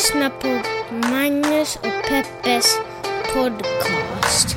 lyssnar på Magnus och Peppes podcast.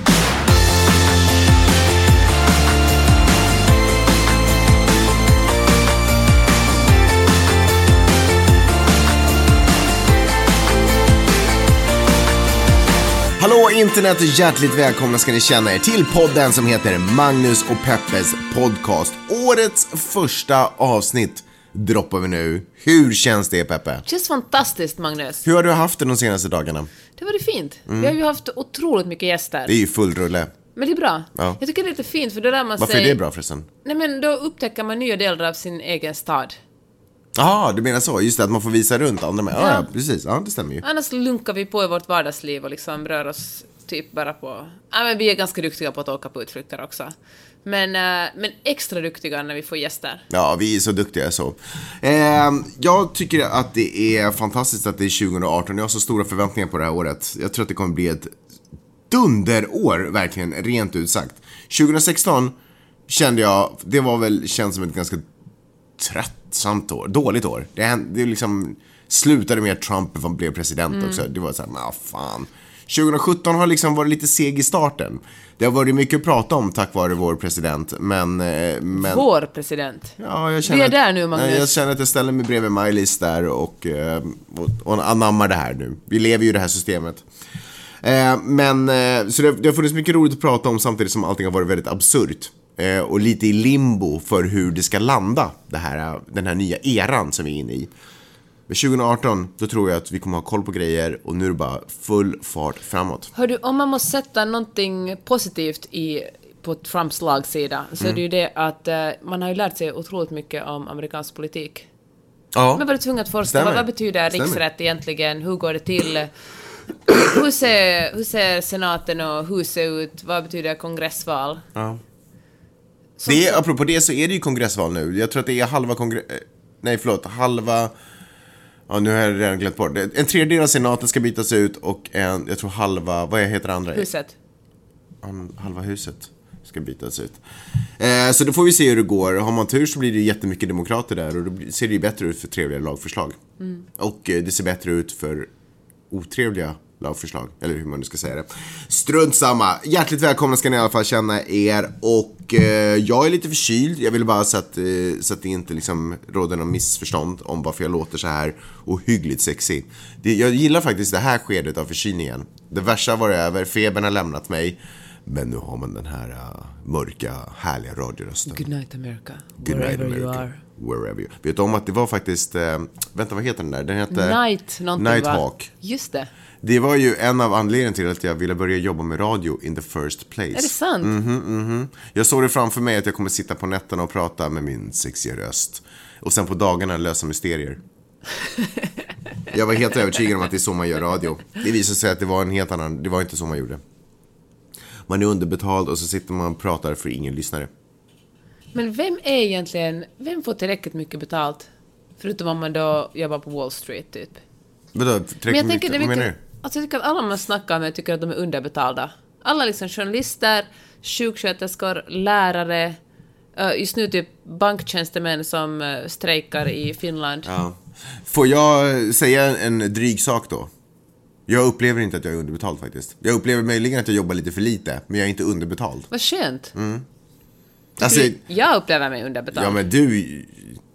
Hallå internet och hjärtligt välkomna ska ni känna er till podden som heter Magnus och Peppes podcast. Årets första avsnitt droppar vi nu. Hur känns det Peppe? känns fantastiskt, Magnus. Hur har du haft det de senaste dagarna? Det var det fint. Vi har ju haft otroligt mycket gäster. Mm. Det är ju full rulle. Men det är bra. Ja. Jag tycker det är lite fint, för då lär man Varför sig... är det bra förresten? Nej, men då upptäcker man nya delar av sin egen stad. Jaha, du menar så? Just det, att man får visa runt andra med. Ja, Ja. ja, precis. Ja, det stämmer ju. Annars lunkar vi på i vårt vardagsliv och liksom rör oss typ bara på... Ja, men vi är ganska duktiga på att åka på utflykter också. Men, eh, men extra duktiga när vi får gäster. Ja, vi är så duktiga så. Eh, jag tycker att det är fantastiskt att det är 2018. Jag har så stora förväntningar på det här året. Jag tror att det kommer bli ett dunderår, verkligen, rent ut sagt. 2016 kände jag, det var väl, känns som ett ganska tröttsamt år, dåligt år. Det, hände, det liksom slutade med att Trump blev president också. Det var så här, men ah, fan. 2017 har liksom varit lite seg i starten. Det har varit mycket att prata om tack vare vår president, men... eh, men Vår president. Ja, jag känner Vi är att- där nu, Magnus. Jag känner att jag ställer mig bredvid Maj-Lis där och, eh, och, och anammar det här nu. Vi lever ju i det här systemet. Eh, men, så det, det har funnits mycket roligt att prata om samtidigt som allting har varit väldigt absurt. Och lite i limbo för hur det ska landa, det här, den här nya eran som vi är inne i. Men 2018, då tror jag att vi kommer ha koll på grejer och nu är det bara full fart framåt. Hör du, om man måste sätta någonting positivt i, på Trumps lagsida så är det ju det att eh, man har ju lärt sig otroligt mycket om amerikansk politik. Ja, Man var tvungen att forska. Vad, vad betyder Stämmer. riksrätt egentligen? Hur går det till? Hur ser, hur ser senaten och huset ut? Vad betyder kongressval? Ja. Det apropå det så är det ju kongressval nu. Jag tror att det är halva kongress... Nej, förlåt. Halva... Ja, nu har jag redan glömt bort. En tredjedel av senaten ska bytas ut och en, jag tror halva, vad heter det andra? Huset. Halva huset ska bytas ut. Eh, så då får vi se hur det går. Har man tur så blir det jättemycket demokrater där och då ser det ju bättre ut för trevliga lagförslag. Och eh, det ser bättre ut för otrevliga lagförslag, eller hur man nu ska säga det. Strunt samma. Hjärtligt välkomna ska ni i alla fall känna er och eh, jag är lite förkyld. Jag vill bara så att, eh, så att det inte liksom råder någon missförstånd om varför jag låter så här ohyggligt sexig. Det, jag gillar faktiskt det här skedet av förkylningen. Det värsta var över, febern har lämnat mig. Men nu har man den här uh, mörka, härliga radiorösten. Good night America. Good night, Wherever you America. are. Wherever you Vet du om att det var faktiskt, eh, vänta vad heter den där? Den hette Night någonting va? Nighthawk. Just det. Det var ju en av anledningarna till att jag ville börja jobba med radio in the first place. Är det sant? Mhm. Jag såg det framför mig att jag kommer sitta på nätterna och prata med min sexiga röst. Och sen på dagarna lösa mysterier. Jag var helt övertygad om att det är så man gör radio. Det visade sig att det var en helt annan, det var inte så man gjorde. Man är underbetald och så sitter man och pratar för ingen lyssnare. Men vem är egentligen... Vem får tillräckligt mycket betalt? Förutom om man då jobbar på Wall Street, typ. Vadå, Men tillräckligt mycket? Vad menar du? Alltså jag tycker att alla man snackar med tycker att de är underbetalda. Alla liksom journalister, sjuksköterskor, lärare, eh, just nu typ banktjänstemän som eh, strejkar i Finland. Ja. Får jag säga en dryg sak då? Jag upplever inte att jag är underbetald faktiskt. Jag upplever möjligen att jag jobbar lite för lite, men jag är inte underbetald. Vad skönt. Alltså, Jag upplever mig underbetald. ja men du,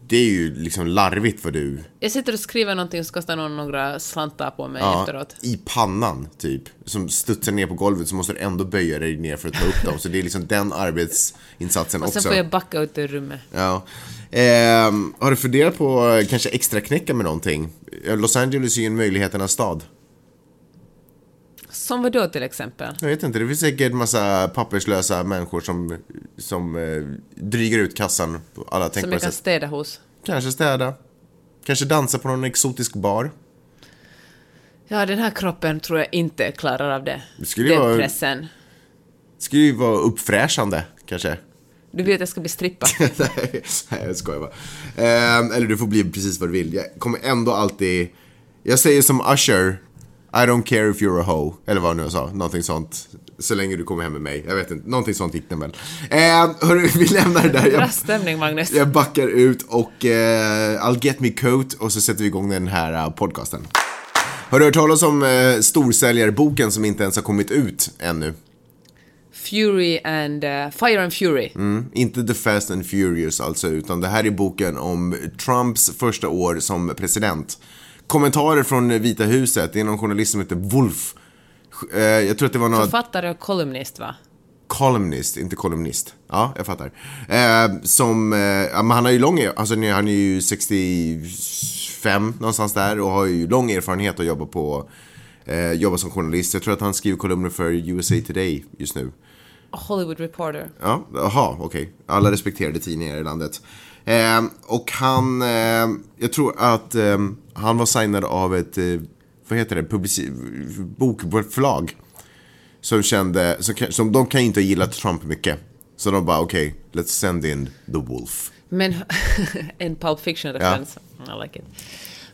det är ju liksom larvigt vad du, Jag sitter och skriver någonting som kostar någon några slantar på mig ja, efteråt. i pannan typ, som studsar ner på golvet så måste du ändå böja dig ner för att ta upp dem. Så det är liksom den arbetsinsatsen Och sen också. får jag backa ut ur rummet. Ja. Ehm, har du funderat på eh, kanske extra knäcka med någonting? Los Angeles är ju en möjligheternas stad. Som vad då till exempel? Jag vet inte, det finns säkert massa papperslösa människor som, som eh, dryger ut kassan på alla Som tänkbara jag kan sätt. städa hos. Kanske städa. Kanske dansa på någon exotisk bar. Ja, den här kroppen tror jag inte klarar av det. Det skulle ju Den vara- pressen. Det skulle ju vara uppfräschande, kanske. Du vill att jag ska bli strippa? Nej, jag skojar bara. Ehm, eller du får bli precis vad du vill. Jag kommer ändå alltid... Jag säger som Usher. I don't care if you're a hoe. Eller vad nu jag sa. Någonting sånt. Så länge du kommer hem med mig. Jag vet inte. Någonting sånt gick den väl. Ehm, hörru, vi lämnar det där. Jag, stämning, Magnus. jag backar ut och eh, I'll get me coat och så sätter vi igång den här eh, podcasten. Har du hört talas om eh, storsäljarboken som inte ens har kommit ut ännu? Fury and... Uh, Fire and Fury. Mm, inte The Fast and Furious alltså, utan det här är boken om Trumps första år som president. Kommentarer från Vita huset, det är någon journalist som heter Wolf. Eh, jag tror att det var någon Författare och kolumnist, va? columnist, inte kolumnist. Ja, jag fattar. Eh, som, eh, men han har ju lång, alltså han är ju 65 någonstans där och har ju lång erfarenhet att jobba på, eh, jobba som journalist. Jag tror att han skriver kolumner för USA Today just nu. Hollywood Reporter. Ja, jaha, okej. Alla respekterade tidningar i landet. Eh, och han, eh, jag tror att eh, han var signad av ett, eh, vad heter det, publici- bokförlag. Som kände, som, som de kan inte ha gillat Trump mycket. Så de bara, okej, let's send in the wolf. Men en Pulp Fiction-referens. I like it.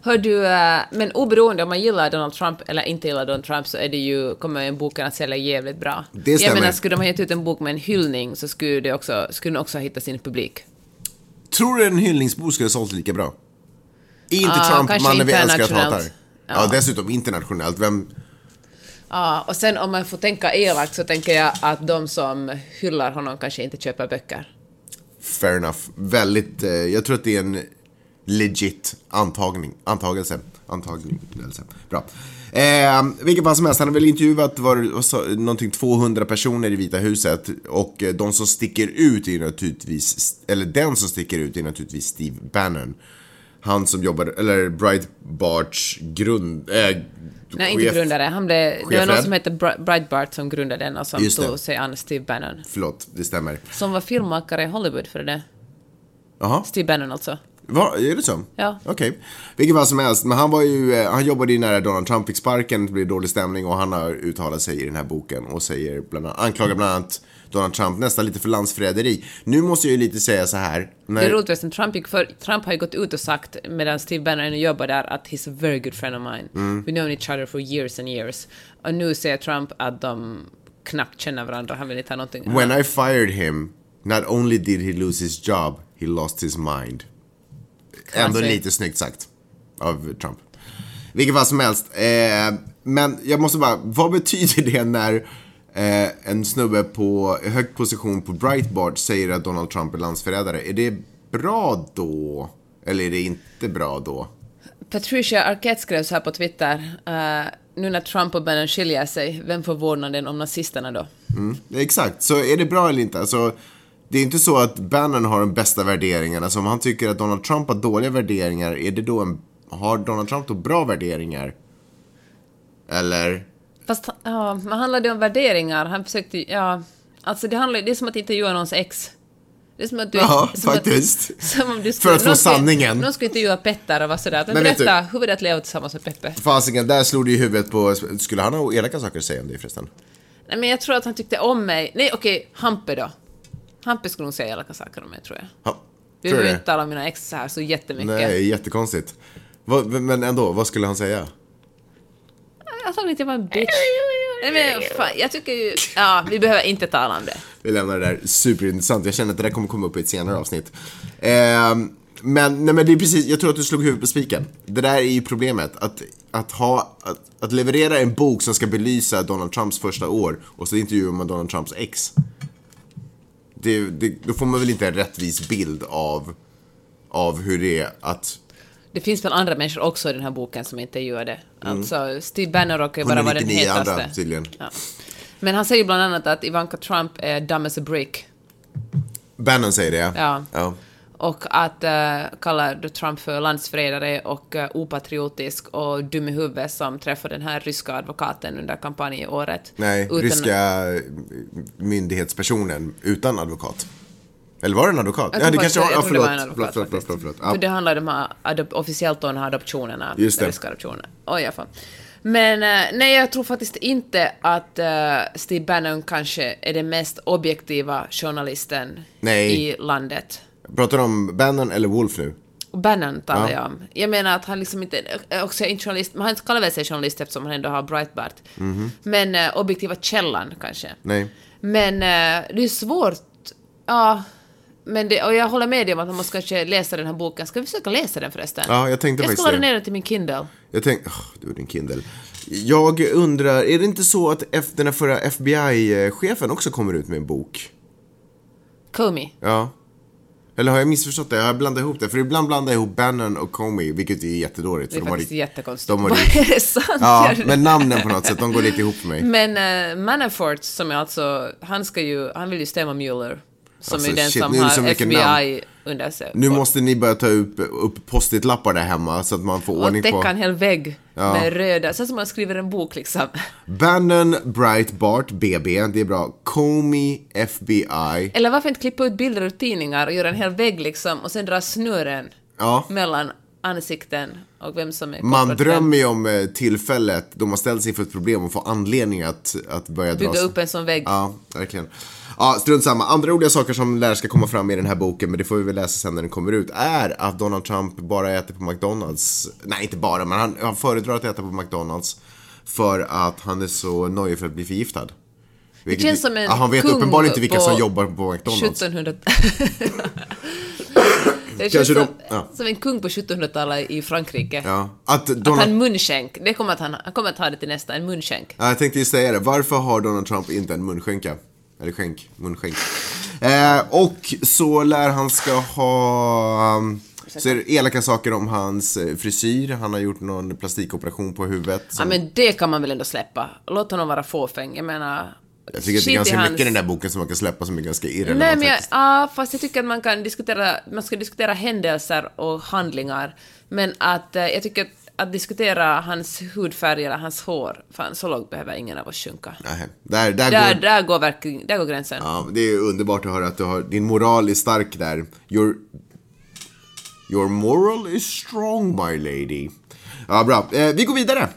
Hör du, eh, men oberoende om man gillar Donald Trump eller inte gillar Donald Trump så är det ju, kommer en boken att sälja jävligt bra. Det Jag stämmer. menar, skulle de ha gett ut en bok med en hyllning så skulle, det också, skulle den också hitta sin publik. Tror du en hyllningsbok skulle ha sålt lika bra? Är inte Ah, Trump mannen vi älskar internationellt. hatar? Ja. Ja. dessutom internationellt. Vem, Ja, och sen om man får tänka elakt så tänker jag att de som hyllar honom kanske inte köper böcker. Fair enough. Väldigt, eh, jag tror att det är en legit antagning, antagelse. Antagelse. Bra. Eh, vilket fall som helst, han har väl intervjuat var, någonting 200 personer i Vita huset och eh, de som sticker ut är naturligtvis, eller den som sticker ut är naturligtvis Steve Bannon. Han som jobbar, eller Breitbarts grund... Eh, Nej, inte chef- grundare. Han blev, det var någon som hette Breitbart som grundade den och som tog sig an Steve Bannon. Förlåt, det stämmer. Som var filmmakare i Hollywood för det. Jaha. Steve Bannon alltså. Va, är det så? Ja. Okej. Vilket fall som helst, men han var ju, eh, han jobbade ju nära Donald Trump, fick sparken, det blev dålig stämning och han har uttalat sig i den här boken och säger bland annat, anklagar bland annat Donald Trump nästan lite för landsförräderi. Nu måste jag ju lite säga så här. När, Det är roligt förresten, Trump, gick för, Trump har ju gått ut och sagt, medan Steve Bannon ännu jobbar där, att he's a very good friend of mine. Mm. We known each other for years and years. Och nu säger Trump att de knappt känner varandra, han vill inte ha någonting. When I fired him, not only did he lose his job, he lost his mind. Ändå Classic. lite snyggt sagt av Trump. Vilket fall som helst. Eh, men jag måste bara, vad betyder det när eh, en snubbe på hög position på Breitbart säger att Donald Trump är landsförrädare? Är det bra då? Eller är det inte bra då? Patricia Arquette skrev så här på Twitter, eh, nu när Trump och Bannon skiljer sig, vem får vårdnaden om nazisterna då? Exakt, så är det bra eller inte? Alltså, det är inte så att Bannon har de bästa värderingarna. Så om han tycker att Donald Trump har dåliga värderingar, är det då en, har Donald Trump då bra värderingar? Eller? Fast, ja, men handlar det om värderingar? Han försökte ju- ja, alltså det handlar det är som att intervjua någons ex. Det är som att du... Ja, som att- faktiskt. som om du För att få skulle- sanningen. Någon skulle intervjua Petter och vara sådär, men, berätta, hur var det att leva tillsammans med Peppe? Fasiken, där slog du i huvudet på... Skulle han ha elaka saker att säga om dig förresten? Nej men jag tror att han tyckte om mig. Nej okej, Hampe då. Hampe skulle nog säga elaka saker om mig tror jag. Ja, Vi behöver inte tala om mina ex så här så jättemycket. Nej, jättekonstigt. Men ändå, vad skulle han säga? Jag sa inte var en bitch. Nej men fan, jag tycker ju... Ja, vi behöver inte tala om det. Vi lämnar det där superintressant. Jag känner att det där kommer komma upp i ett senare avsnitt. Ehm, men, nej, men det är precis, jag tror att du slog huvudet på spiken. Det där är ju problemet. Att, att, ha, att, att leverera en bok som ska belysa Donald Trumps första år och så intervjuar man Donald Trumps ex. Det, det, då får man väl inte en rättvis bild av, av hur det är att... Det finns väl andra människor också i den här boken som inte gör det. Alltså, Steve Bannon råkar ju bara vara den 199 hetaste. andra tydligen. Ja. Men han säger bland annat att Ivanka Trump är dumb as a brick. Bannon säger det Ja. ja. Och att uh, kallar då Trump för landsförrädare och uh, opatriotisk och dum i huvudet som träffade den här ryska advokaten under kampanjåret. Nej, Utan- ryska eh, myndighetspersonen utan advokat. Eller var det en advokat? Jag ja, faktiskt- kanske var... Ja, jag förlåt. var en advokat förlåt, förlåt, förlåt, förlåt. För det handlar om adop- officiellt om de här adoptionerna, Just det. ryska adoptioner. Oj, alla fall. Men eh, nej, jag tror faktiskt inte att eh, Steve Bannon kanske är den mest objektiva journalisten Nej. i landet. Pratar du om Bannon eller Wolf nu? Bannon talar Ja. jag om. Jag menar att han liksom inte är också en journalist, men han kallar väl sig journalist eftersom han ändå har Breitbart. Mhm. Men eh, objektiva källan kanske. Nej. Men eh, det är svårt. Ja, Men det, och jag håller med dig om att man måste kanske läsa den här boken. Ska vi försöka läsa den förresten? Ja, jag tänkte jag faktiskt ska ladda ner den till min Kindle. Jag tänkte, oh, du och din Kindle. Jag undrar, är det inte så att den här förra FBI-chefen också kommer ut med en bok? Comey. Ja. Eller har jag missförstått det? Jag blandat ihop det. För ibland blandar jag ihop Bannon och Comey, vilket är jättedåligt. Det är för de har faktiskt jättekonstigt. de har är det sant? Ja, men namnen på något sätt, de går lite ihop för mig. Men uh, Manafort, som är alltså, han ska ju, han vill ju stämma Mueller. Som Alltså, är den shit, som har FBI under sig. Nu och, måste ni börja ta upp, upp post-it-lappar där hemma så att man får och ordning täcka på... en hel vägg Ja. med röda, så som man skriver en bok liksom. Bannon, Breitbart, BB, det är bra. Comey, FBI. Eller varför inte klippa ut bilder ur tidningar och göra en hel vägg liksom och sen dra snören Ja. mellan ansikten och vem som är Man drömmer ju om eh, tillfället då man ställs inför ett problem och får anledning att, att börja vem. dra Bygga sig- upp en sån vägg. Ja, verkligen. Ja, strunt samma. Andra roliga saker som lär ska komma fram i den här boken, men det får vi väl läsa sen när den kommer ut, är att Donald Trump bara äter på McDonalds. Nej, inte bara, men han, han föredrar att äta på McDonalds för att han är så nöjd för att bli förgiftad. Det känns som en ja, Han vet uppenbarligen inte vilka som jobbar på McDonalds. 1700... det känns som, ja. som en kung på 1700-talet i Frankrike. Ja, att Att Donald... han munskänk. Det kommer att han, han kommer att ha det till nästa, en munskänk. Ja, jag tänkte ju säga det. Varför har Donald Trump inte en munskänka? Eller skänk, munskänk. Eh, och så lär han ska ha... Um, så är det elaka saker om hans eh, frisyr. Han har gjort någon plastikoperation på huvudet. Ja Som, men det kan man väl ändå släppa. Låt honom vara fåfäng. Jag menar... jag tycker att det är ganska mycket i den där boken som man kan släppa som är ganska irrelevant Nej men jag, ja, fast jag tycker att man kan diskutera, man ska diskutera händelser och handlingar. Men att eh, jag tycker att, att diskutera hans hudfärg eller hans hår, fan så lågt behöver ingen av oss sjunka. Nej, där, där, Där, går, där, går verkligen, där går gränsen. ja, det är underbart att höra att du har, din moral är stark där. Your, your moral is strong my lady. Ja, bra. Eh, vi går vidare.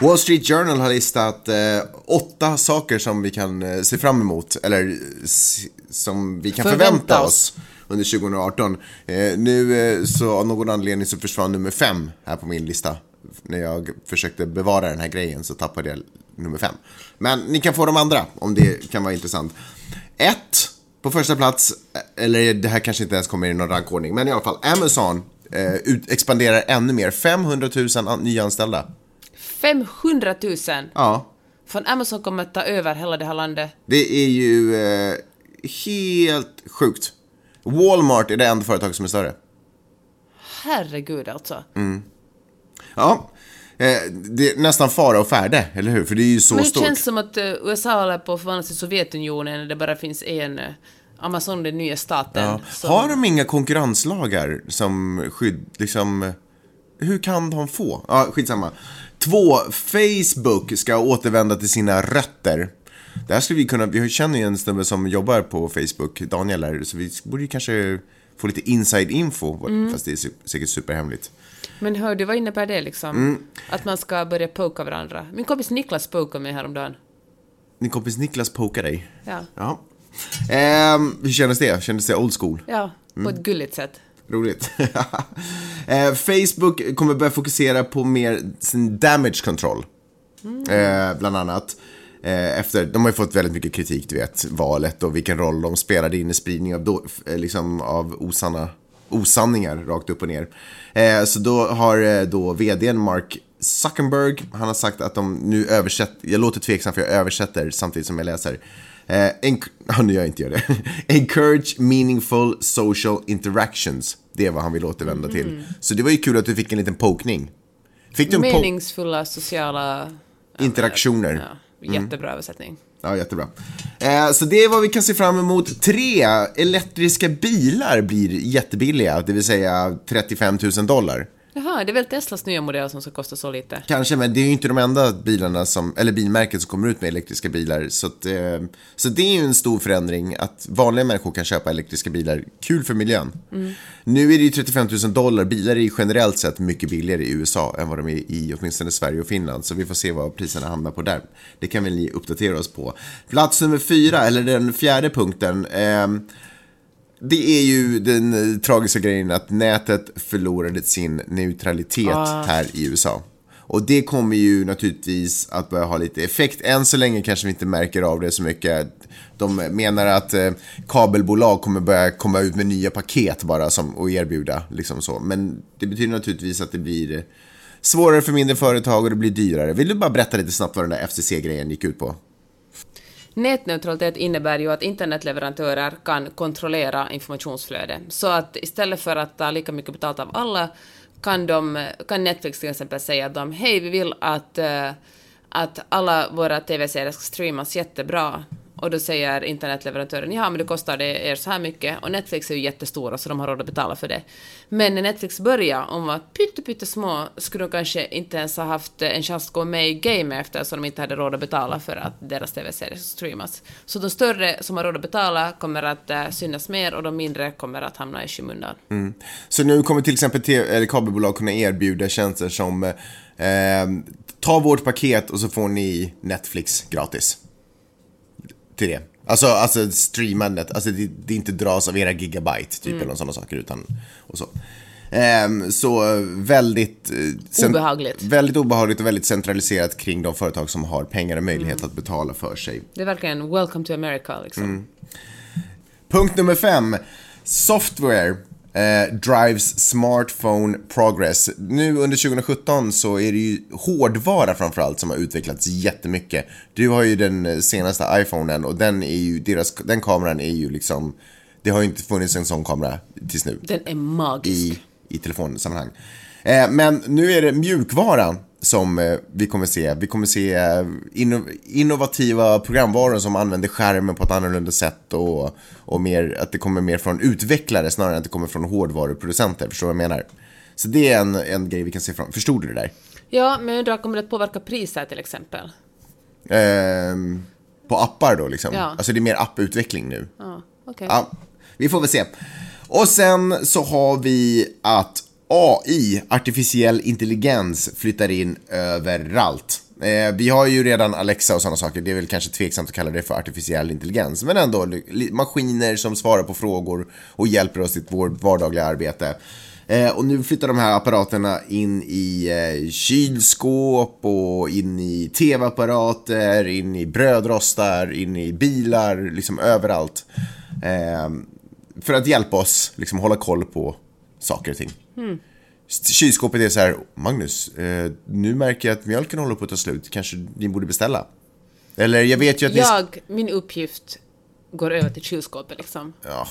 Wall Street Journal har listat eh, åtta saker som vi kan eh, se fram emot, eller som vi kan förvänta, Förvänta oss. under 2018. Eh, nu eh, så av någon anledning så försvann nummer fem här på min lista. När jag försökte bevara den här grejen så tappade jag nummer fem. Men ni kan få de andra om det kan vara intressant. Ett, på första plats, eh, eller det här kanske inte ens kommer i någon rankordning, men i alla fall Amazon eh, ut, expanderar ännu mer. 500 000 an- nyanställda. 500 000! Ja, Från Amazon kommer att ta över hela det här landet. det är ju eh, helt sjukt. Walmart är det enda företag som är större. Herregud alltså. Mm. Ja, eh, det är nästan fara och färde, eller hur? För det är ju så Men det stort. känns som att eh, USA håller på att förvandlas till Sovjetunionen när det bara finns en eh, Amazon, den nya staten. Ja. som- Har de inga konkurrenslagar som skydd, liksom... Hur kan de få? Ja, skitsamma. Två, Facebook ska återvända till sina rötter. Där skulle vi kunna, vi känner ju en snubbe som jobbar på Facebook, Daniel där, så vi borde ju kanske få lite inside info, Mm. fast det är säkert superhemligt. Men hör du, vad innebär det liksom? Mm. Att man ska börja poka varandra? Min kompis Niklas pokade mig häromdagen. Din kompis Niklas pokar dig. Ja. Ja. Ehm, hur kändes det? Kändes det old school? Ja, på Mm. ett gulligt sätt. Roligt. eh, Facebook kommer börja fokusera på mer sin damage control. Eh, bland annat. Eh, efter, de har ju fått väldigt mycket kritik, du vet, valet och vilken roll de spelade in i spridning av, då, liksom, av osanna, osanningar rakt upp och ner. Så då har då vdn Mark Zuckerberg, han har sagt att de nu översätter, jag låter tveksam för jag översätter samtidigt som jag läser. Eh, nu gör jag inte jag det. Encourage meaningful social interactions. Det är vad han vill återvända till. Så det var ju kul att du fick en liten pokning. Fick du Meningsfulla sociala... interaktioner? Ja, jättebra översättning. Ja, jättebra. Eh, så det är vad vi kan se fram emot. Tre, elektriska bilar blir jättebilliga, det vill säga 35 000 dollar. Jaha, det är väl Teslas nya modell som ska kosta så lite? Kanske, men det är ju inte de enda bilarna som, eller bilmärken som kommer ut med elektriska bilar. Så, att, eh, så det är ju en stor förändring att vanliga människor kan köpa elektriska bilar. Kul för miljön. Nu är det ju 35 000 dollar. Bilar är ju generellt sett mycket billigare i USA än vad de är i åtminstone Sverige och Finland. Så vi får se vad priserna hamnar på där. Det kan väl ni uppdatera oss på. Plats nummer fyra, eller den fjärde punkten. ehm, det är ju den eh, tragiska grejen att nätet förlorade sin neutralitet här i USA. Och det kommer ju naturligtvis att börja ha lite effekt. Än så länge kanske vi inte märker av det så mycket. De menar att eh, kabelbolag kommer börja komma ut med nya paket bara som, och erbjuda. Liksom så. Men det betyder naturligtvis att det blir eh, svårare för mindre företag och det blir dyrare. Vill du bara berätta lite snabbt vad den där FCC-grejen gick ut på? Nätneutralitet innebär ju att internetleverantörer kan kontrollera informationsflödet. Så att istället för att ta lika mycket betalt av alla kan, de, kan Netflix till exempel säga att de hej, vi vill att, eh, att alla våra tv-serier ska streamas jättebra. Och då säger internetleverantören ja men det kostar det er så här mycket och Netflix är ju jättestora så de har råd att betala för det. Men när Netflix började, om var pytte, pytte små, skulle de kanske inte ens ha haft en chans att gå med i game eftersom de inte hade råd att betala för att deras tv-serier streamas. Så de större som har råd att betala kommer att eh, synas mer och de mindre kommer att hamna i skymundan. Mm. Så nu kommer till exempel TV, eller kabelbolag kunna erbjuda tjänster som eh, eh, ta vårt paket och så får ni Netflix gratis till det. Alltså, alltså streamandet, alltså det, det inte dras av era gigabyte typ mm. eller sådana saker utan och så. Um, så väldigt... Uh, obehagligt. Väldigt obehagligt och väldigt centraliserat kring de företag som har pengar och möjlighet mm. att betala för sig. Det är verkligen welcome to America liksom. Mm. Punkt nummer fem. Software Eh, drives smartphone progress. Nu under 2017 så är det ju hårdvara framförallt som har utvecklats jättemycket. Du har ju den senaste iPhonen och den, är ju, deras, den kameran är ju liksom, det har ju inte funnits en sån kamera tills nu. Den är magisk. I, i telefonsammanhang. Eh, men nu är det mjukvara som eh, vi kommer se. Vi kommer se eh, innovativa programvaror som använder skärmen på ett annorlunda sätt och, och mer, att det kommer mer från utvecklare snarare än att det kommer från hårdvaruproducenter. Förstår du vad jag menar? Så det är en, en grej vi kan se fram Förstod du det där? Ja, men jag undrar, kommer det att påverka priser till exempel? Ehm, på appar då liksom? Ja. Alltså det är mer apputveckling nu. Ja, okay. ja, vi får väl se. Och sen så har vi att AI, artificiell intelligens, flyttar in överallt. Eh, vi har ju redan Alexa och sådana saker, det är väl kanske tveksamt att kalla det för artificiell intelligens, men ändå maskiner som svarar på frågor och hjälper oss i vårt vardagliga arbete. Eh, och nu flyttar de här apparaterna in i eh, kylskåp och in i tv-apparater, in i brödrostar, in i bilar, liksom överallt. Eh, för att hjälpa oss liksom hålla koll på saker och ting. Mm. Kylskåpet är så här, Magnus, eh, nu märker jag att mjölken håller på att ta slut, kanske ni borde beställa? Eller jag vet ju att jag, ni... min uppgift går över till kylskåpet liksom. Ja,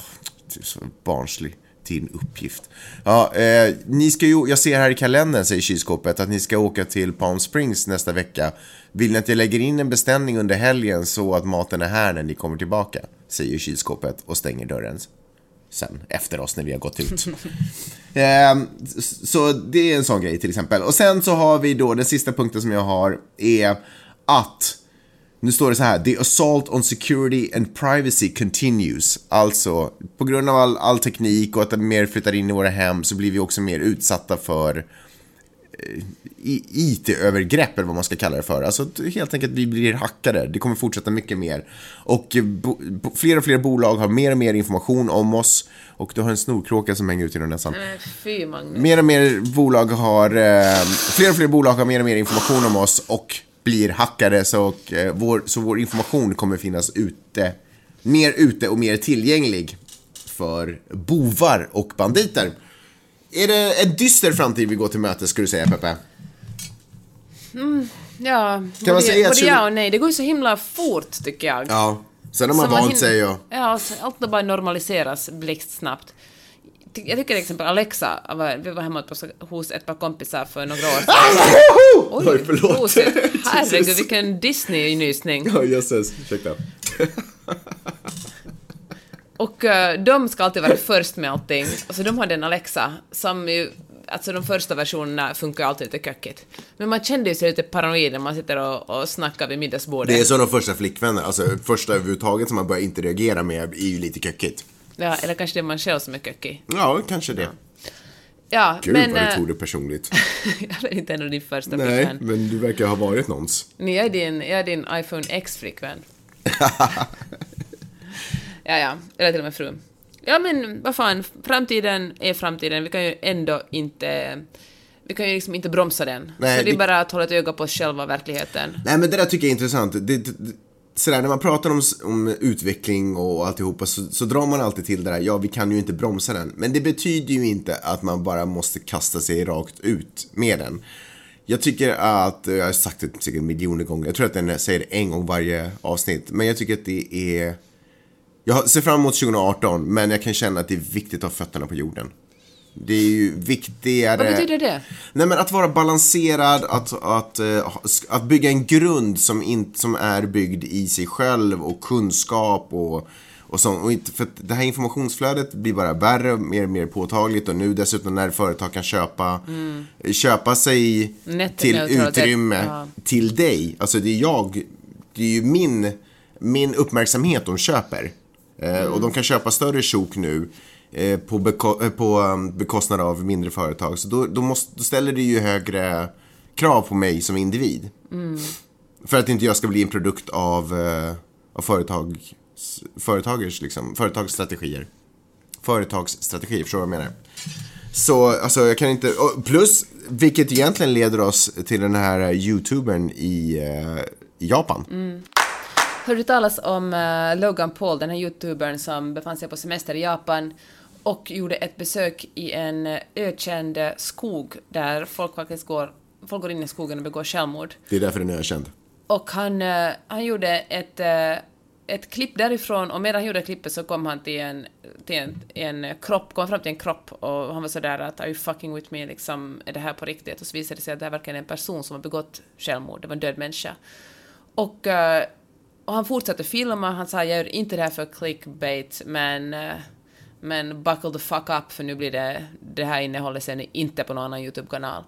du är så barnslig. Din uppgift. Ja, eh, ni ska ju, jag ser här i kalendern, säger kylskåpet, att ni ska åka till Palm Springs nästa vecka. Vill ni att jag lägger in en beställning under helgen så att maten är här när ni kommer tillbaka? Säger kylskåpet och stänger dörren sen efter oss när vi har gått ut. eh, så det är en sån grej till exempel. Och sen så har vi då den sista punkten som jag har är att nu står det så här, the assault on security and privacy continues. Alltså, på grund av all, all teknik och att det mer flyttar in i våra hem så blir vi också mer utsatta för IT-övergrepp eller vad man ska kalla det för. Alltså helt enkelt vi blir hackade. Det kommer fortsätta mycket mer. Och fler och fler bolag har mer och mer information om oss. Och du har en snorkråka som hänger ut genom näsan. Fy, Magnus. Mer och mer bolag har, eh, fler och fler bolag har mer och mer information om oss och blir hackade. Så, och, eh, vår, så vår information kommer finnas ute, mer ute och mer tillgänglig för bovar och banditer. Är det en dyster framtid vi går till mötes, skulle du säga, Peppe? Mm, ja, kan både, man säga både ja och nej. Det går ju så himla fort, tycker jag. Ja, sen har man vant sig och... Ja, allt bara normaliseras blixtsnabbt. Jag tycker till exempel Alexa, vi var hemma hos ett par kompisar för några år sedan. Oj, Oj förlåt. Herregud, vilken Disney-nysning. Ja, jösses. Ursäkta. Och uh, de ska alltid vara först med allting. Alltså de hade en Alexa som ju Alltså de första versionerna funkar ju alltid lite kökigt. Men man kände ju sig lite paranoid när man sitter och, och snackar vid middagsbordet. Det är som de första flickvänner, alltså första överhuvudtaget som man börjar interagera med är ju lite kökigt. Ja, eller kanske det är man själv som är kökig. Ja, kanske det. Ja. Ja, Gud men, vad du tog det personligt. jag är inte ändå din första Nej, flickvän. men du verkar ha varit någons. Nej, jag är din, jag är din iPhone X-flickvän. Ja, ja. Eller till och med fru. Ja, men vad fan, framtiden är framtiden. Vi kan ju ändå inte... Vi kan ju liksom inte bromsa den. Nej, så det är bara att hålla ett öga på oss själva, verkligheten. Nej, men det där tycker jag är intressant. Det, det, sådär, när man pratar om, om utveckling och alltihopa så, så drar man alltid till det där, ja vi kan ju inte bromsa den. Men det betyder ju inte att man bara måste kasta sig rakt ut med den. Jag tycker att, jag har sagt det säkert miljoner gånger, jag tror att jag säger det en gång varje avsnitt. Men jag tycker att det är, jag ser fram emot 2018 men jag kan känna att det är viktigt att ha fötterna på jorden. Det är ju viktigare... Vad betyder det? Nej men att vara balanserad, att, att, eh, att bygga en grund som, in, som är byggd i sig själv och kunskap och, och sånt. Och inte, för det här informationsflödet blir bara värre, mer och mer påtagligt och nu dessutom när företag kan köpa, köpa sig Nettet till utrymme ja. till dig. Alltså det är jag, det är ju min, min uppmärksamhet de köper. Eh, Och de kan köpa större sjok nu eh, på, beko- eh, på um, bekostnad av mindre företag. Så då, då, måste, då ställer det ju högre krav på mig som individ. För att inte jag ska bli en produkt av, av företag, företagers, liksom, företagsstrategier. Företagsstrategier, förstår du vad jag menar? Så alltså jag kan inte, plus vilket egentligen leder oss till den här youtubern i, i Japan. Hörde du talas om eh, Logan Paul, den här youtubern som befann sig på semester i Japan och gjorde ett besök i en eh, ökänd skog där folk faktiskt går, folk går in i skogen och begår självmord. Det är därför den är ökänd. Och han, eh, han gjorde ett, eh, ett klipp därifrån och medan han gjorde klippet så kom han till en, till en, en kropp, kom fram till en kropp och han var sådär att are you fucking with me, liksom, är det här på riktigt? Och så visade det sig att det här verkligen är en person som har begått självmord, det var en död människa. Och, eh, och han fortsatte filma, han sa jag gör inte det här för clickbait men eh, men buckle the fuck up för nu blir det, det här innehållet sen inte på någon annan YouTube-kanal.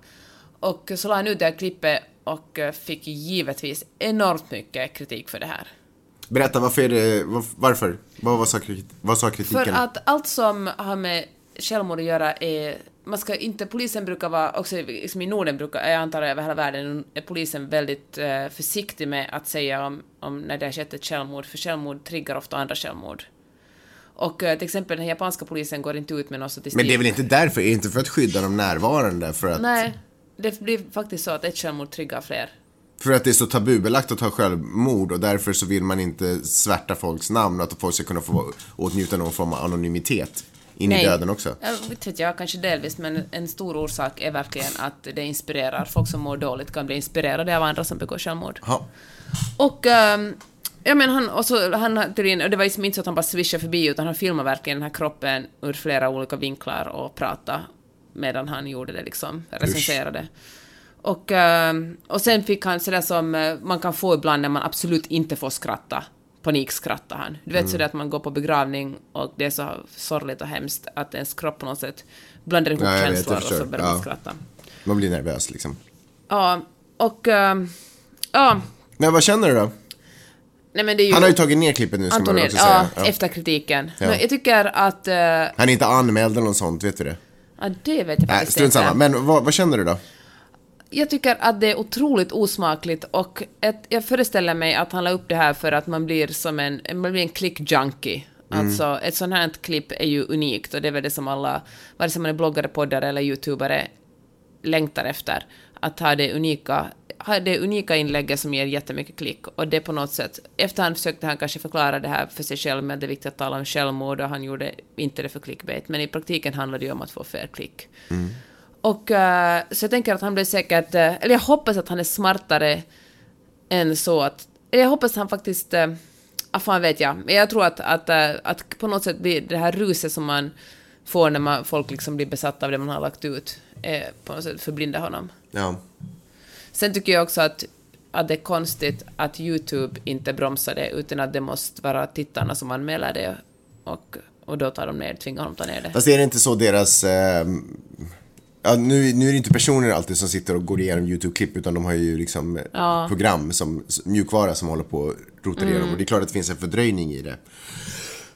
Och så la han ut det här klippet och eh, fick givetvis enormt mycket kritik för det här. Berätta, varför är det, var- varför? Vad, vad, sa, vad sa kritiken? För att allt som har med självmord att göra är... Man ska inte, polisen brukar vara, också liksom i Norden brukar, jag antar över hela världen, är polisen väldigt eh, försiktig med att säga om, om när det har skett ett självmord, för självmord triggar ofta andra självmord. Och eh, till exempel den japanska polisen går inte ut med någon statistik. Men det är väl inte därför? Är inte för att skydda de närvarande? För att, Nej, det blir faktiskt så att ett självmord triggar fler. för att det är så tabubelagt att ha självmord och därför så vill man inte svärta folks namn och att folk ska kunna få åtnjuta någon form av anonymitet in i döden också. Jag vet inte jag, kanske delvis, men en stor orsak är verkligen att det inspirerar. Folk som mår dåligt kan bli inspirerade av andra som begår självmord. Ja. Och um, ja, men han, och så, han tydligen, och det var liksom inte så att han bara swishade förbi, utan han filmade verkligen den här kroppen ur flera olika vinklar och pratade medan han gjorde det, liksom, recenserade. Och, ehm, och sen fick han sådär som eh, man kan få ibland när man absolut inte får skratta. Panikskrattar han. Du vet sådär att man går på begravning och det är så sorgligt och hemskt att ens kropp på något sätt blandar ihop Ja, känslor och så börjar man Ja. skratta. Man blir nervös liksom. Ja, och... ehm, ja, Men vad känner du då? nej men det är ju... Han har ju tagit ner klippet nu ska man Antonio, också ja, säga. Ja. efter kritiken. Ja. Men jag tycker att... eh, Han är inte anmäld eller något sånt, vet du det? ja, det vet jag Nej, faktiskt strunt inte. samma. Men vad, vad känner du då? Jag tycker att det är otroligt osmakligt och ett, jag föreställer mig att han la upp det här för att man blir som en, man blir en klick-junkie. Mm. Alltså, ett sånt här klipp är ju unikt och det är väl det som alla, vare sig man är bloggare, poddare eller youtubare, längtar efter. Att ha det unika, ha det unika inlägget som ger jättemycket klick. Och det på något sätt, efterhand försökte han kanske förklara det här för sig själv, men det är viktigt att tala om självmord och han gjorde inte det för clickbait. Men i praktiken handlar det ju om att få fler klick. Och eh, så jag tänker att han blir säkert, eh, eller jag hoppas att han är smartare än så att, eller jag hoppas att han faktiskt, uh, ah, fan vet jag, men jag tror att, att, eh, att på något sätt blir det här ruset som man får när man, folk liksom blir besatta av det man har lagt ut, på något sätt förblinda honom. Ja. Sen tycker jag också att, att det är konstigt att YouTube inte bromsar det, utan att det måste vara tittarna som anmäler det och, och då tar de ner, tvingar honom ta ner det. Fast är det inte så deras... Eh, ja, nu, nu är det inte personer alltid som sitter och går igenom YouTube-klipp utan de har ju liksom eh, Ja. program, som, mjukvara som håller på rotar Mm. igenom. Och det är klart att det finns en fördröjning i det.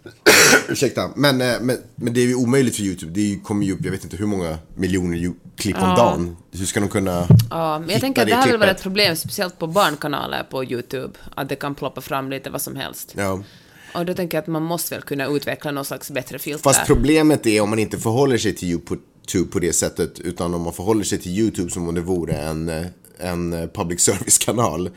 Ursäkta, men, eh, men, men det är ju omöjligt för YouTube. Det kommer ju upp, jag vet inte hur många miljoner klipp om dagen. Hur ska de kunna Ja, men jag tänker att det här vill vara klippet? ett problem, speciellt på barnkanaler på YouTube, att det kan ploppa fram lite vad som helst. Ja. Och då tänker jag att man måste väl kunna utveckla någon slags bättre filter. Fast problemet är om man inte förhåller sig till YouTube på det sättet utan om man förhåller sig till YouTube som om det vore en, en public service-kanal.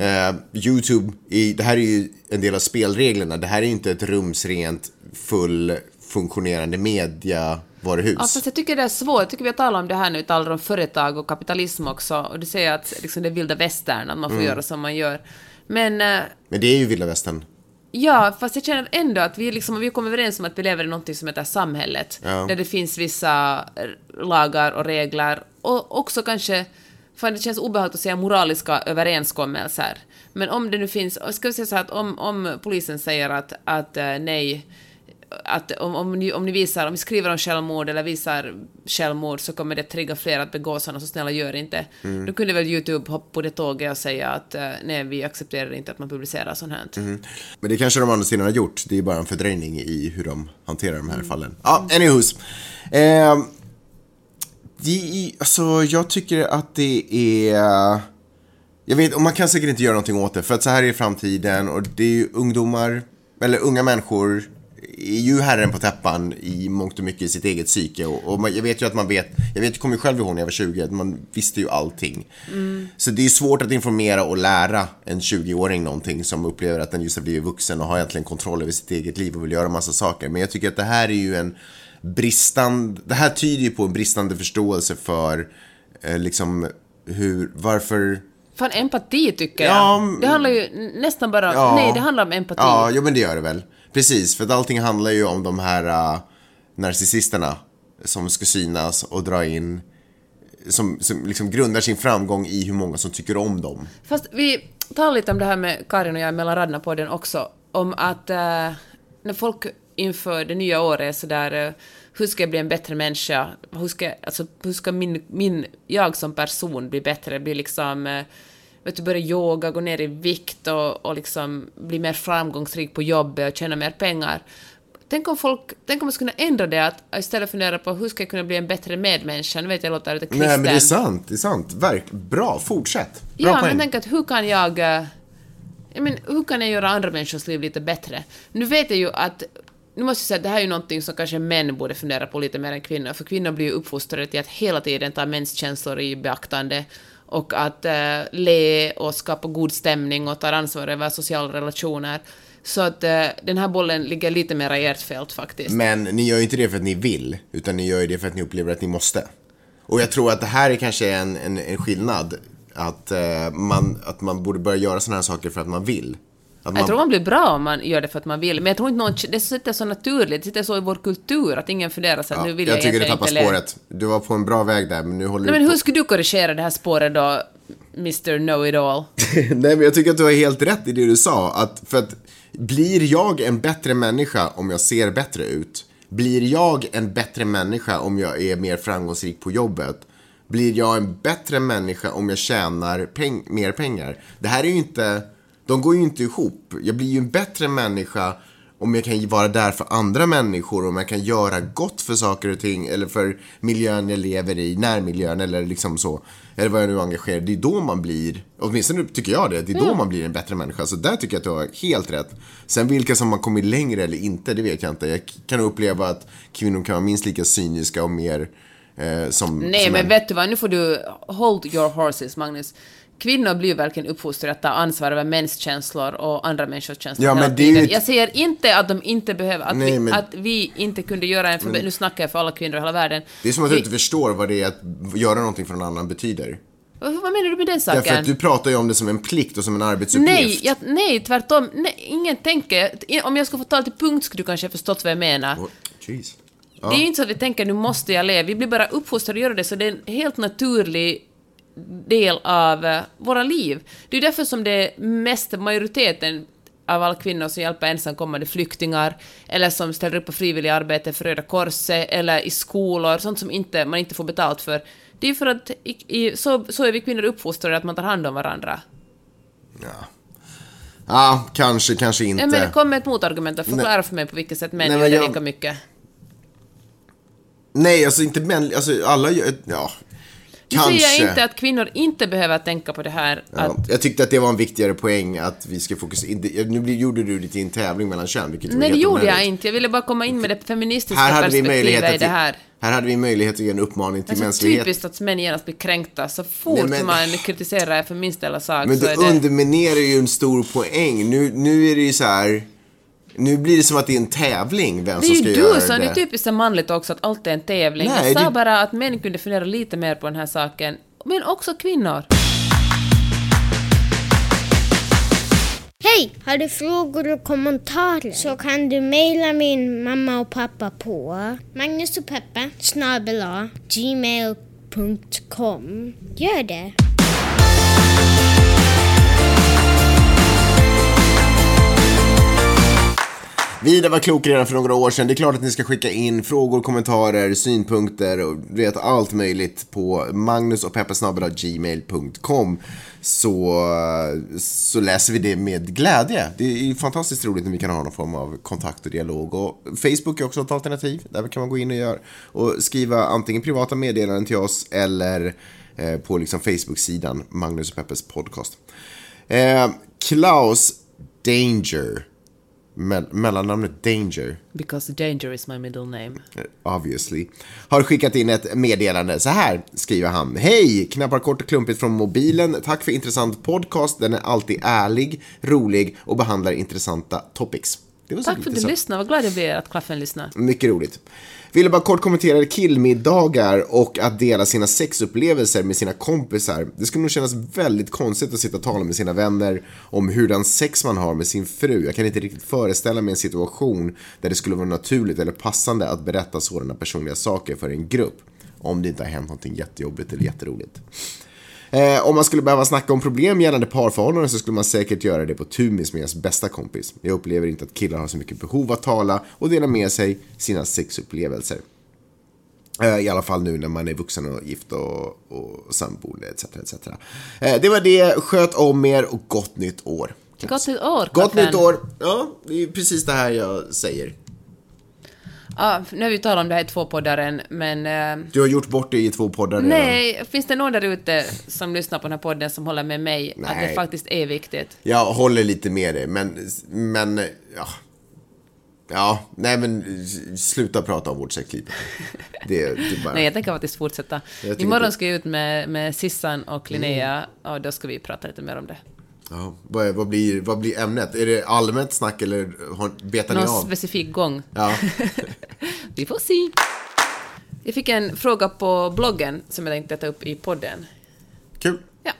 Eh, YouTube, i, det här är ju en del av spelreglerna. Det här är ju inte ett rumsrent, fullfunktionerande mediavaruhus. Ja, fast jag tycker det är svårt. Jag tycker vi har talat om det här nu, talar om företag och kapitalism också. Och du säger att liksom, det är vilda västern, att man får göra som man gör. Men eh, Men det är ju vilda västern. Ja, fast jag känner ändå att vi, liksom, vi kommer överens om att vi lever i något som heter samhället. Ja. Där det finns vissa lagar och regler. Och också kanske, för det känns obehagligt att säga moraliska överenskommelser. Men om det nu finns, ska vi säga så här att om, om polisen säger att, att eh, nej, att om, om, ni, om ni visar, om vi skriver om självmord eller visar självmord så kommer det trigga fler att begå sådana, så snälla gör inte. Mm. Då kunde väl YouTube hoppa på det tåget och säga att eh, nej, vi accepterar inte att man publicerar sånt här. Mm. Men det kanske de andra sidan har gjort. Det är bara en fördröjning i hur de hanterar de här fallen. Ja, anywho's. Eh, det, är- alltså, jag tycker att det är... Jag vet, och man kan säkert inte göra någonting åt det, för att så här är framtiden och det är ju ungdomar, eller unga människor, är ju herren på täppan i mångt och mycket i sitt eget psyke. Och, och man, jag vet ju att man vet, jag vet, jag kommer ju själv ihåg när jag var 20, att man visste ju allting. Så det är svårt att informera och lära en 20-åring någonting som upplever att den just har blivit vuxen och har egentligen kontroll över sitt eget liv och vill göra massa saker. Men jag tycker att det här är ju en bristande, det här tyder ju på en bristande förståelse för eh, liksom hur, varför Fan, empati tycker Ja, jag. mm. Det handlar ju nästan bara... Ja. Nej, det handlar om empati. Ja, jo men det gör det väl. Precis, för att allting handlar ju om de här uh, narcissisterna som ska synas och dra in, som, som liksom grundar sin framgång i hur många som tycker om dem. Fast vi talar lite om det här med Karin och jag mellan raderna på den också, om att uh, när folk inför det nya året är sådär äh, hur ska jag bli en bättre människa? Hur ska, alltså, hur ska min, min, jag som person bli bättre? Bli liksom, vet du, börja yoga, gå ner i vikt och, och liksom bli mer framgångsrik på jobbet och tjäna mer pengar. Tänk om folk, tänk om man skulle kunna ändra det, att istället fundera på hur ska jag kunna bli en bättre medmänniska? Nu vet jag, låter lite kristen. Nej men det är sant, det är sant. Verk, bra, fortsätt. Bra Ja, poäng. men tänk att hur kan jag... Jag men, hur kan jag göra andra människors liv lite bättre? Nu vet jag ju att... Nu måste jag säga att det här är ju någonting som kanske män borde fundera på lite mer än kvinnor, för kvinnor blir ju uppfostrade till att hela tiden ta mäns känslor i beaktande och att eh, le och skapa god stämning och ta ansvar över sociala relationer. Så att eh, den här bollen ligger lite mer i ert fält faktiskt. Men ni gör ju inte det för att ni vill, utan ni gör ju det för att ni upplever att ni måste. Och jag tror att det här är kanske en, en, en skillnad. Att, eh, man, att man borde börja göra sådana här saker för att man vill. Man, Jag tror man blir bra om man gör det för att man vill, men jag tror inte någon... Det sitter så naturligt, det sitter så i vår kultur att ingen funderar så att ja, nu vill jag jag, tycker du tappar spåret. Du var på en bra väg där, men nu håller Nej, du men på. hur skulle du korrigera det här spåret då, Mr Know-It-All? Nej, men jag tycker att du har helt rätt i det du sa. Att, för att blir jag en bättre människa om jag ser bättre ut? Blir jag en bättre människa om jag är mer framgångsrik på jobbet? Blir jag en bättre människa om jag tjänar peng- mer pengar? Det här är ju inte, de går ju inte ihop. Jag blir ju en bättre människa om jag kan vara där för andra människor, om jag kan göra gott för saker och ting eller för miljön jag lever i, närmiljön eller liksom så. Eller vad jag nu engagerar Det är då man blir, åtminstone tycker jag det, det är då man blir en bättre människa. Så där tycker jag att du har helt rätt. Sen vilka som har kommit längre eller inte, det vet jag inte. Jag kan uppleva att kvinnor kan vara minst lika cyniska och mer eh, som... Nej, som men en- vet du vad, nu får du hold your horses, Magnus. Kvinnor blir verkligen uppfostrade att ta ansvar över mäns känslor och andra människors känslor Ja, men det är ju Jag säger inte att de inte behöver, att, Nej, vi, men- att vi inte kunde göra en förbättring, nu snackar jag för alla kvinnor i hela världen. Det är som att du Vi- inte förstår vad det är att göra någonting för någon annan betyder. Vad menar du med den saken? Därför att du pratar ju om det som en plikt och som en arbetsuppgift. Nej, jag, nej, tvärtom. Nej, ingen tänker... Om jag skulle få ta till punkt skulle du kanske förstått vad jag menar. Oh, jeez. Det är ju inte så att vi tänker nu måste jag le. Vi blir bara uppfostrade att göra det, så det är en helt naturlig del av uh, våra liv. Det är därför som det är mest majoriteten av alla kvinnor som hjälper ensamkommande flyktingar, eller som ställer upp på frivillig arbete för Röda Korset, eller i skolor, sånt som inte, man inte får betalt för. Det är för att i, i, så, så är vi kvinnor uppfostrade att man tar hand om varandra. Ja. Ja, kanske, kanske inte. Ja, men kom med ett motargument och förklara för mig på vilket sätt män Nej, gör jag- lika mycket. Nej, alltså inte män, alltså alla gör, ja. Nu säger Kanske. jag inte att kvinnor inte behöver tänka på det här. Ja, Att, jag tyckte att det var en viktigare poäng att vi ska fokusera, nu gjorde du det till en tävling mellan kön, vilket nej, det gjorde jag inte. Jag ville bara komma in med det feministiska Här hade vi möjlighet perspektivet i att det här. här hade vi möjlighet att ge en uppmaning till Alltså, mänskligheten. typiskt att män genast blir kränkta. Så fort Nej, men- man kritiserar för minsta lilla sak Men så du är det... underminerar ju en stor poäng. Nu, nu är det ju så här. Nu blir det som att det är en tävling vem Det som är ska ju göra du som, det. det är typiskt så manligt också att allt är en tävling. Nej, jag sa det- bara att män kunde fundera lite mer på den här saken. Men också kvinnor. Hej! Har du frågor och kommentarer så kan du mejla min mamma och pappa på Magnus och Peppe snabel gmail.com. Gör det! Vida var klok redan för några år sedan. Det är klart att ni ska skicka in frågor, kommentarer, synpunkter och du vet allt möjligt på magnusochpeppesnabel.gmail.com så, så läser vi det med glädje. Det är fantastiskt roligt när vi kan ha någon form av kontakt och dialog. Och Facebook är också ett alternativ. Där kan man gå in och, göra, och skriva antingen privata meddelanden till oss eller eh, på liksom Facebook-sidan Magnus och Peppes podcast. Eh, Klaus Danger Mell- mellannamnet Danger, Because danger is my middle name. eh, obviously, har skickat in ett meddelande. Så här skriver han. Hej! Knappar kort och klumpigt från mobilen. Tack för intressant podcast. Den är alltid ärlig, rolig och behandlar intressanta topics. Tack för att du lyssnade. Vad glad jag blir att Klaffen lyssnar. Mycket roligt. Ville bara kort kommentera killmiddagar och att dela sina sexupplevelser med sina kompisar. Det skulle nog kännas väldigt konstigt att sitta och tala med sina vänner om hurdan sex man har med sin fru. Jag kan inte riktigt föreställa mig en situation där det skulle vara naturligt eller passande att berätta sådana personliga saker för en grupp. Om det inte har hänt någonting jättejobbigt eller jätteroligt. Eh, om man skulle behöva snacka om problem gällande parförhållanden så skulle man säkert göra det på tumis med ens bästa kompis. Jag upplever inte att killar har så mycket behov att tala och dela med sig sina sexupplevelser. Eh, I alla fall nu när man är vuxen och gift och, och samboende etc. etc. Eh, det var det, sköt om er och gott nytt år. Gott nytt år, Gott nytt år! Ja, det är precis det här jag säger. Ja, nu har vi talat om det här i två poddar än, men... eh, Du har gjort bort det i två poddar redan. nej, finns det någon där ute som lyssnar på den här podden som håller med mig att Nej. det faktiskt är viktigt? Jag håller lite med dig, men, men ja. Ja, nej men sluta prata om vårt sexliv. Det, det bara... Nej, jag tänker faktiskt fortsätta. Imorgon ska jag ut med, med Sissan och Linnea och då ska vi prata lite mer om det. Ja, vad, vad, blir, vad blir ämnet? Är det allmänt snack eller har, betar ni Någon av? specifik gång. Ja. Vi får se. Jag fick en fråga på bloggen som jag tänkte ta upp i podden. Kul. Ja.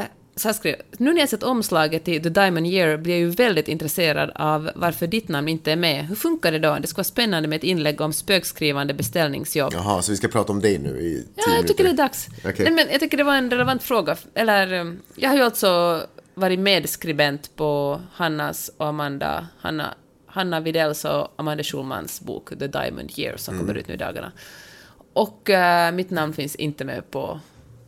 Uh, så här skrev. Nu när jag sett omslaget till The Diamond Year blir jag ju väldigt intresserad av varför ditt namn inte är med. Hur funkar det då? Det skulle vara spännande med ett inlägg om spökskrivande beställningsjobb. Jaha, så vi ska prata om dig nu i tio Ja, jag tycker det är minuter. dags. Okej. Nej, men jag tycker det var en relevant fråga. Eller, um, jag har ju alltså varit medskribent på Hannas och Amanda, Hanna, Hanna Widells och Amanda Schulmans bok The Diamond Year som Mm. kommer ut nu i dagarna. Och eh, mitt namn finns inte med på,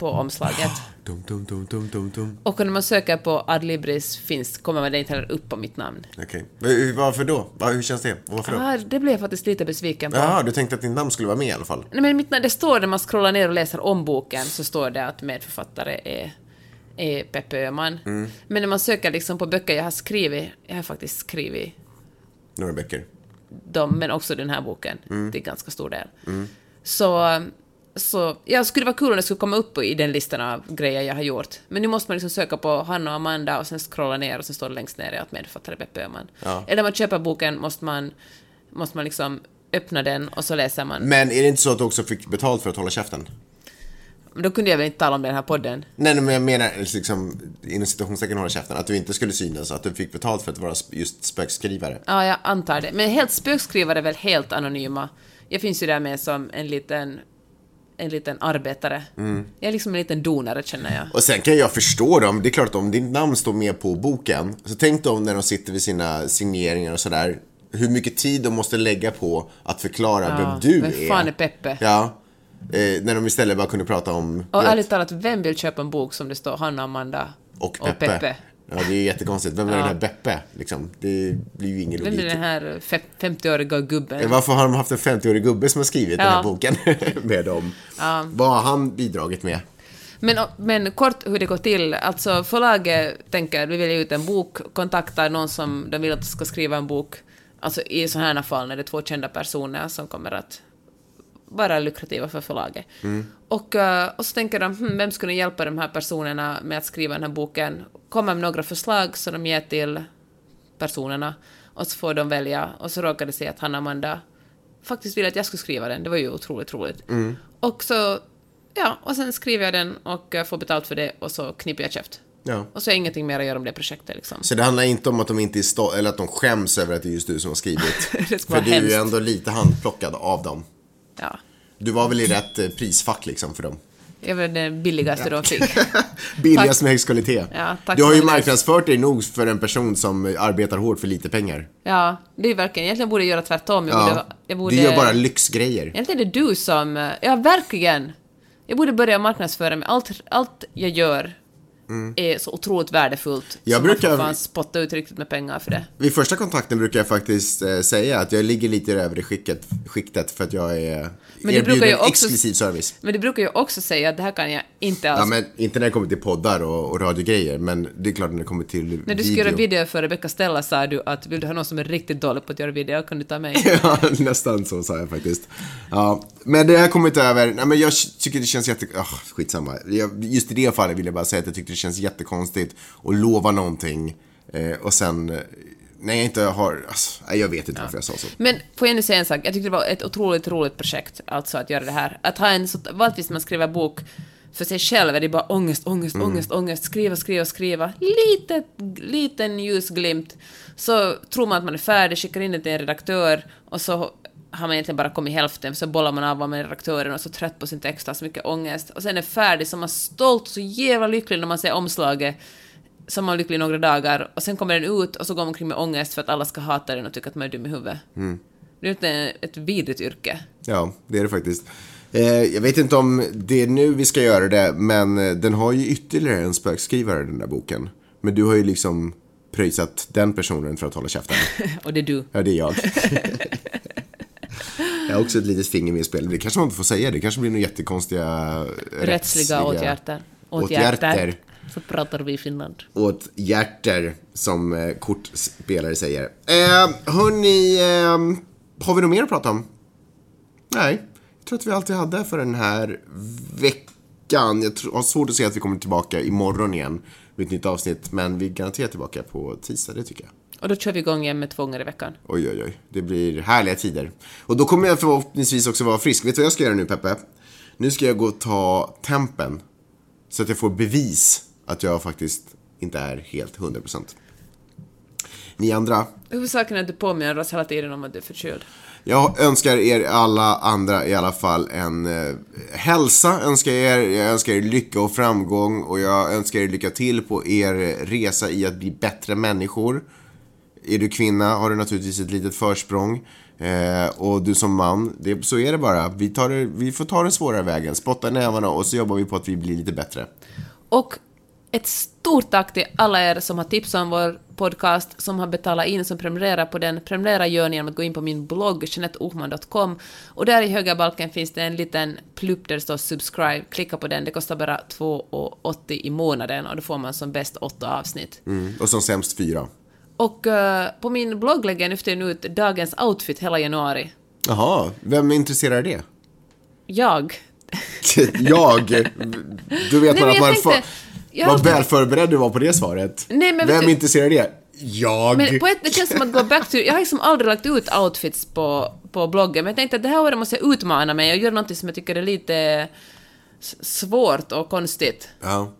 på omslaget. Dum, dum, dum, dum, dum, dum. Och när man söker på Adlibris finns, kommer man inte heller upp på mitt namn. Okej. Okay. Varför då? Hur känns det? Varför då? Ah, det blev jag faktiskt lite besviken på. Jaha, du tänkte att din namn skulle vara med i alla fall? Nej, men mitt, namn- det står när man scrollar ner och läser om boken så står det att medförfattare är, är Peppe Öhman. Mm. Men när man söker liksom på böcker jag har skrivit, jag har faktiskt skrivit Några böcker? dem, men också den här boken Mm. till ganska stor del. Så, så ja, skulle det vara kul om det skulle komma upp i den listan av grejer jag har gjort. Men nu måste man liksom söka på Hanna och Amanda och sen scrolla ner och sen står det längst ner att medförfattare är Peppe Öhman. Ja. Eller när man köper boken måste man, måste man liksom öppna den och så läser man. Men är det inte så att du också fick betalt för att hålla käften? Då kunde jag väl inte tala om den här podden. Nej, men jag menar liksom, inom citationstecken hålla käften, att du inte skulle synas, att du fick betalt för att vara just spökskrivare. Ja, jag antar det. Men helt spökskrivare är väl helt anonyma. Jag finns ju där med som en liten, en liten arbetare. Jag är liksom en liten donare, känner jag. Och sen kan jag förstå dem, det är klart att om ditt namn står med på boken, så tänk dem när de sitter vid sina signeringar och sådär, hur mycket tid de måste lägga på att förklara Ja, vem du vem är. fan är Peppe? Ja. Eh, när de istället bara kunde prata om... Och vet, ärligt talat, vem vill köpa en bok som det står Hanna, Amanda Och Peppe. Ja, det är jättekonstigt. Vem är den här Beppe? Liksom? Det blir ju ingen Vem är logik. den här fe- 50-åriga gubben? Varför har de haft en 50-årig gubbe som har skrivit den här Ja. boken med dem? Vad har han bidragit med? Men, men kort hur det går till. Alltså förlaget tänker vi vill ge ut en bok, kontaktar någon som de vill att ska skriva en bok. Alltså i sådana här fall när det är två kända personer som kommer att vara lukrativa för förlaget. Och, eh, och så tänker de, hm, vem skulle hjälpa de här personerna med att skriva den här boken? Kommer med några förslag som de ger till personerna och så får de välja och så råkar det sig att Hanna Amanda faktiskt ville att jag skulle skriva den. Det var ju otroligt roligt. Och så, ja, och sen skriver jag den och eh, får betalt för det och så knipper jag käft. Ja. Och så är ingenting mer att göra om det projektet liksom. Så det handlar inte om att de inte är stå- eller att de skäms över att det är just du som har skrivit. För du är ju ändå lite handplockad av dem. Ja. Du var väl i rätt eh, prisfack liksom för dem? Jag var den billigaste de fick. Billigast med högst kvalitet. Ja, tack du har ju marknadsfört dig nog för en person som arbetar hårt för lite pengar. Ja, det är verkligen, egentligen borde jag göra tvärtom. Jag Ja. borde, jag borde, Du gör bara lyxgrejer. Egentligen är det du som... Ja, verkligen! Jag borde börja marknadsföra mig. Allt, allt jag gör är så otroligt värdefullt. Mm. Jag så brukar- man får fan spotta ut riktigt med pengar för det. Vid första kontakten brukar jag faktiskt eh, säga att jag ligger lite i det övre skiktet, skiktet för att jag är Men det brukar ju också- exklusiv service. Men du brukar ju också säga att det här kan jag inte alls... Ja, men inte när det kommer till poddar och, och radiogrejer, men det är klart när det kommer till När du video. skulle göra video för Rebecca Stella sa du att vill du ha någon som är riktigt dålig på att göra video kan du ta mig. Ja, nästan så sa jag faktiskt. Ja, men det har kommit över. Nej, men jag tycker det känns jätte... Oh, skitsamma. Just i det fallet vill jag bara säga att jag tyckte det känns jättekonstigt att lova någonting eh, och sen eh, när jag inte har... Alltså, nej, jag vet inte varför jag sa så. Men får jag nu säga en sak? Jag tyckte det var ett otroligt roligt projekt, alltså att göra det här. Att ha en så... Vanligtvis när man skriver bok för sig själv är det bara ångest, ångest, Mm. ångest, ångest, skriva, skriva, skriva. Litet, liten ljusglimt. Så tror man att man är färdig, skickar in det till en redaktör och så har man egentligen bara kommit hälften, så bollar man av vad med redaktören och så trött på sin text, har så mycket ångest. Och sen är färdig, så man är stolt och så jävla lycklig när man ser omslaget som man är lycklig några dagar och sen kommer den ut och så går man omkring med ångest för att alla ska hata den och tycka att man är dum i huvudet. Det är inte ett vidrigt yrke. Ja, det är det faktiskt. Eh, jag vet inte om det är nu vi ska göra det, men eh, den har ju ytterligare en spökskrivare, den där boken. Men du har ju liksom pröjsat den personen för att hålla käften. Och det är du. Ja, det är jag. jag har också ett litet finger med i spelet. Det kanske man inte får säga. Det kanske blir några jättekonstiga Rättsliga åtgärder. åtgärder. Så pratar vi i Finland. Åt hjärter, som eh, kortspelare säger. Eh, hörni, eh, har vi något mer att prata om? Nej, jag tror att vi alltid hade för den här veckan. Jag tror, har svårt att se att vi kommer tillbaka imorgon igen med ett nytt avsnitt. Men vi är garanterat tillbaka på tisdag, det tycker jag. Och då kör vi igång igen med två gånger i veckan. Oj, oj, oj. Det blir härliga tider. Och då kommer jag förhoppningsvis också vara frisk. Vet du vad jag ska göra nu, Peppe? Nu ska jag gå och ta tempen. Så att jag får bevis att jag faktiskt inte är helt 100%. Ni andra, Huvudsaken är att du påminner oss hela tiden om att du är förkyld. jag önskar er alla andra i alla fall en eh, hälsa, önskar er, jag önskar er lycka och framgång och jag önskar er lycka till på er resa i att bli bättre människor. Är du kvinna har du naturligtvis ett litet försprång. Eh, och du som man, det, så är det bara. Vi, tar det, vi får ta den svårare vägen, spotta nävarna och så jobbar vi på att vi blir lite bättre. Och ett stort tack till alla er som har tipsat om vår podcast, som har betalat in, som prenumererar på den. Prenumerera gör ni genom att gå in på min blogg, janetteohman.com, och där i högra balken finns det en liten plupp där det står subscribe. Klicka på den, det kostar bara 2,80 i månaden och då får man som bäst åtta avsnitt. Mm. Och som sämst fyra. Och eh, på min blogg lägger jag nu för tiden ut dagens outfit hela januari. Jaha, vem är intresserad av det? Jag. jag? Du vet Nej, man att man tänkte- för, jag vad väl förberedd du var på det svaret. Nej, men Vem du- är intresserad av det? Jag. Men på ett, det känns som att gå back to... Jag har liksom aldrig lagt ut outfits på, på bloggen, men jag tänkte att det här året måste jag utmana mig och göra något som jag tycker är lite svårt och konstigt. Ja.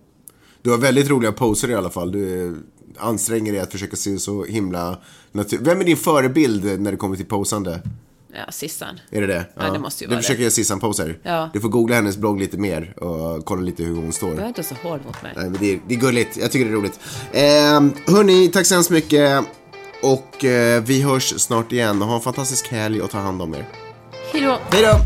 Du har väldigt roliga poser i alla fall. Du eh, anstränger dig att försöka se så himla natur... Vem är din förebild när det kommer till posande? Ja, Sissan. Är det det? Ja, det måste ju Du vara försöker det. göra Sissan-poser? Ja. Du får googla hennes blogg lite mer och kolla lite hur hon står. Du är inte så hård mot mig. Nej, men det, är, det är gulligt. Jag tycker det är roligt. Eh, hörni, tack så hemskt mycket. Och eh, vi hörs snart igen. Ha en fantastisk helg och ta hand om er. Hejdå! Hej då!